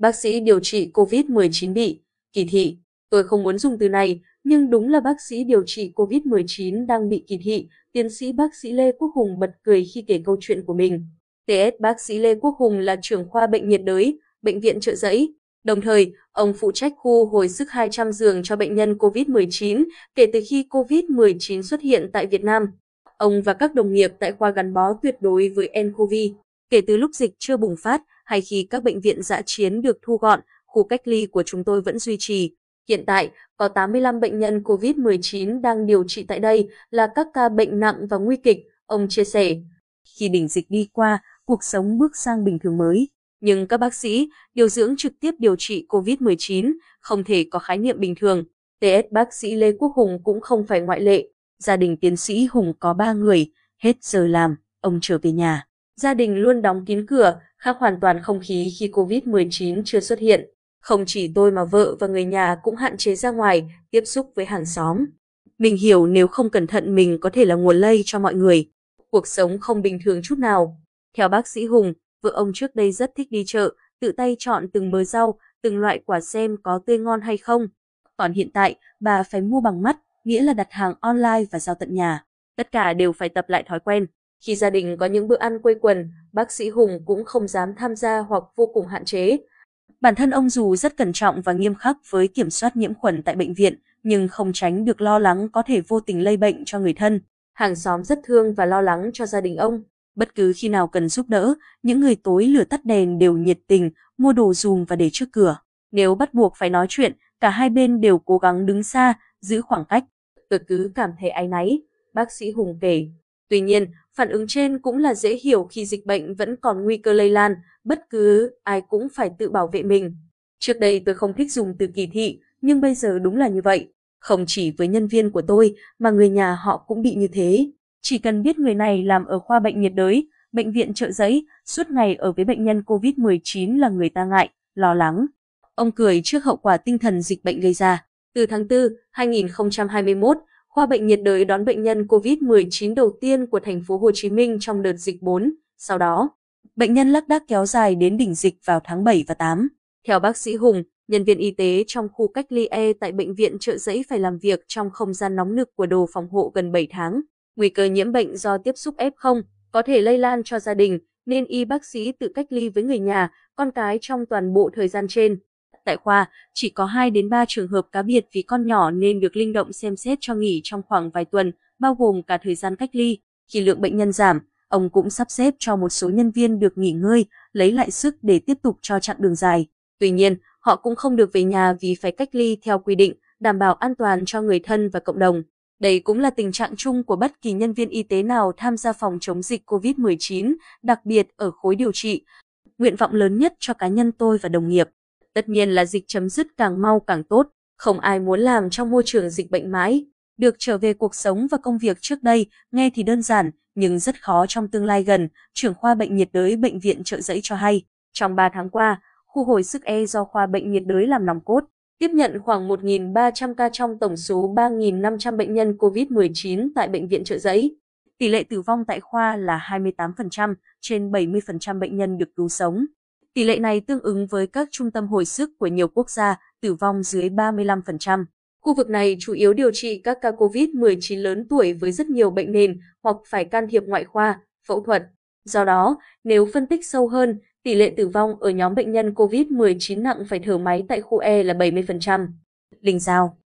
Bác sĩ điều trị COVID-19 bị kỳ thị. Tôi không muốn dùng từ này, nhưng đúng là bác sĩ điều trị COVID-19 đang bị kỳ thị, tiến sĩ bác sĩ Lê Quốc Hùng bật cười khi kể câu chuyện của mình. TS bác sĩ Lê Quốc Hùng là trưởng khoa bệnh nhiệt đới, bệnh viện trợ giấy. Đồng thời, ông phụ trách khu hồi sức 200 giường cho bệnh nhân COVID-19 kể từ khi COVID-19 xuất hiện tại Việt Nam. Ông và các đồng nghiệp tại khoa gắn bó tuyệt đối với nCoV. Kể từ lúc dịch chưa bùng phát hay khi các bệnh viện dã chiến được thu gọn, khu cách ly của chúng tôi vẫn duy trì. Hiện tại, có 85 bệnh nhân COVID-19 đang điều trị tại đây là các ca bệnh nặng và nguy kịch, ông chia sẻ. Khi đỉnh dịch đi qua, cuộc sống bước sang bình thường mới. Nhưng các bác sĩ, điều dưỡng trực tiếp điều trị COVID-19 không thể có khái niệm bình thường. TS bác sĩ Lê Quốc Hùng cũng không phải ngoại lệ. Gia đình tiến sĩ Hùng có 3 người, hết giờ làm, ông trở về nhà. Gia đình luôn đóng kín cửa, khác hoàn toàn không khí khi COVID-19 chưa xuất hiện. Không chỉ tôi mà vợ và người nhà cũng hạn chế ra ngoài, tiếp xúc với hàng xóm. Mình hiểu nếu không cẩn thận mình có thể là nguồn lây cho mọi người. Cuộc sống không bình thường chút nào. Theo bác sĩ Hùng, vợ ông trước đây rất thích đi chợ, tự tay chọn từng bờ rau, từng loại quả xem có tươi ngon hay không. Còn hiện tại, bà phải mua bằng mắt, nghĩa là đặt hàng online và giao tận nhà. Tất cả đều phải tập lại thói quen. Khi gia đình có những bữa ăn quây quần, bác sĩ Hùng cũng không dám tham gia hoặc vô cùng hạn chế. Bản thân ông dù rất cẩn trọng và nghiêm khắc với kiểm soát nhiễm khuẩn tại bệnh viện, nhưng không tránh được lo lắng có thể vô tình lây bệnh cho người thân. Hàng xóm rất thương và lo lắng cho gia đình ông. Bất cứ khi nào cần giúp đỡ, những người tối lửa tắt đèn đều nhiệt tình, mua đồ dùng và để trước cửa. Nếu bắt buộc phải nói chuyện, cả hai bên đều cố gắng đứng xa, giữ khoảng cách. Tôi cứ cảm thấy áy náy, bác sĩ Hùng kể. Tuy nhiên, phản ứng trên cũng là dễ hiểu khi dịch bệnh vẫn còn nguy cơ lây lan, bất cứ ai cũng phải tự bảo vệ mình. Trước đây tôi không thích dùng từ kỳ thị, nhưng bây giờ đúng là như vậy. Không chỉ với nhân viên của tôi, mà người nhà họ cũng bị như thế. Chỉ cần biết người này làm ở khoa bệnh nhiệt đới, bệnh viện trợ giấy, suốt ngày ở với bệnh nhân COVID-19 là người ta ngại, lo lắng. Ông cười trước hậu quả tinh thần dịch bệnh gây ra. Từ tháng 4, 2021, khoa bệnh nhiệt đới đón bệnh nhân COVID-19 đầu tiên của thành phố Hồ Chí Minh trong đợt dịch 4. Sau đó, bệnh nhân lác đác kéo dài đến đỉnh dịch vào tháng 7 và 8. Theo bác sĩ Hùng, nhân viên y tế trong khu cách ly E tại bệnh viện trợ giấy phải làm việc trong không gian nóng nực của đồ phòng hộ gần 7 tháng. Nguy cơ nhiễm bệnh do tiếp xúc F0 có thể lây lan cho gia đình, nên y bác sĩ tự cách ly với người nhà, con cái trong toàn bộ thời gian trên. Tại khoa, chỉ có 2 đến 3 trường hợp cá biệt vì con nhỏ nên được linh động xem xét cho nghỉ trong khoảng vài tuần, bao gồm cả thời gian cách ly. Khi lượng bệnh nhân giảm, ông cũng sắp xếp cho một số nhân viên được nghỉ ngơi, lấy lại sức để tiếp tục cho chặng đường dài. Tuy nhiên, họ cũng không được về nhà vì phải cách ly theo quy định, đảm bảo an toàn cho người thân và cộng đồng. Đây cũng là tình trạng chung của bất kỳ nhân viên y tế nào tham gia phòng chống dịch COVID-19, đặc biệt ở khối điều trị. Nguyện vọng lớn nhất cho cá nhân tôi và đồng nghiệp. Tất nhiên là dịch chấm dứt càng mau càng tốt, không ai muốn làm trong môi trường dịch bệnh mãi. Được trở về cuộc sống và công việc trước đây, nghe thì đơn giản, nhưng rất khó trong tương lai gần, trưởng khoa bệnh nhiệt đới bệnh viện trợ giấy cho hay. Trong 3 tháng qua, khu hồi sức E do khoa bệnh nhiệt đới làm nòng cốt, tiếp nhận khoảng 1.300 ca trong tổng số 3.500 bệnh nhân COVID-19 tại Bệnh viện Trợ Giấy. Tỷ lệ tử vong tại khoa là 28%, trên 70% bệnh nhân được cứu sống. Tỷ lệ này tương ứng với các trung tâm hồi sức của nhiều quốc gia, tử vong dưới 35%. Khu vực này chủ yếu điều trị các ca COVID-19 lớn tuổi với rất nhiều bệnh nền hoặc phải can thiệp ngoại khoa, phẫu thuật. Do đó, nếu phân tích sâu hơn, Tỷ lệ tử vong ở nhóm bệnh nhân COVID-19 nặng phải thở máy tại khu E là 70%. Linh Giao